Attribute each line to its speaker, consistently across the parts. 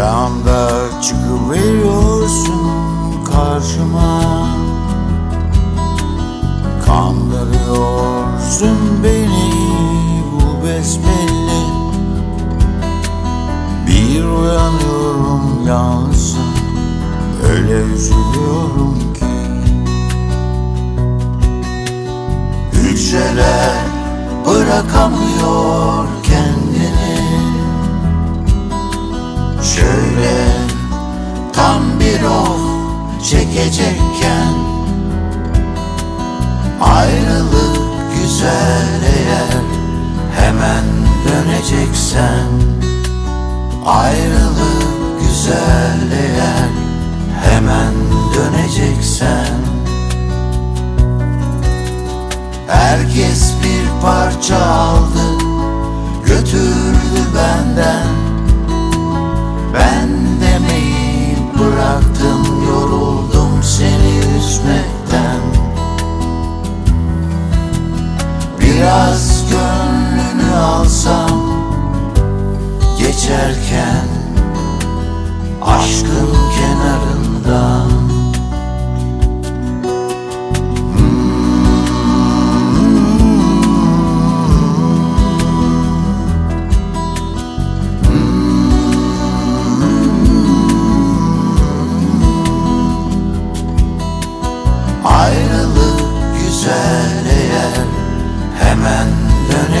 Speaker 1: anda çıkıveriyorsun karşıma. Kandırıyorsun beni bu besbelli. Bir uyanıyorum yalnızım. Öyle üzülüyorum ki. Hücreler bırakamıyor Şöyle tam bir of çekecekken. Ayrılık güzel eğer hemen döneceksen. Ayrılık güzel eğer hemen döneceksen. Herkes bir parça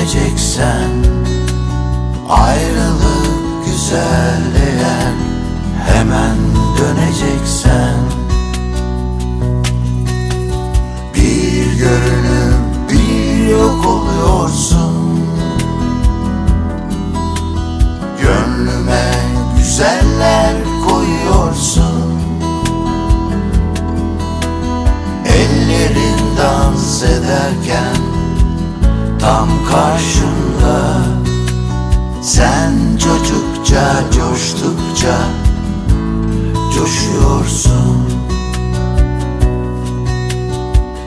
Speaker 1: döneceksen Ayrılık güzel eğer hemen döneceksen. Bir görünüp bir yok oluyorsun. Gönlüme güzeller koyuyorsun. Ellerin dans ederken tam karşımda Sen çocukça coştukça coşuyorsun.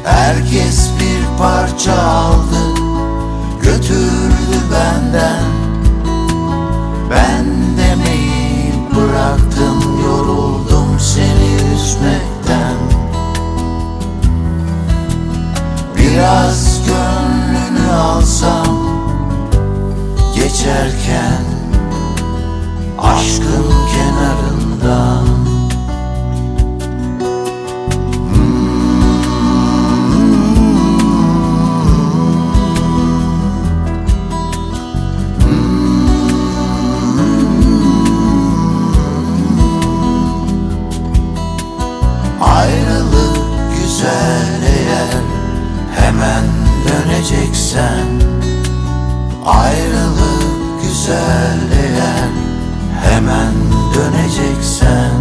Speaker 1: Herkes bir parça aldı götürdü benden eğer hemen döneceksen Ayrılık güzel eğer hemen döneceksen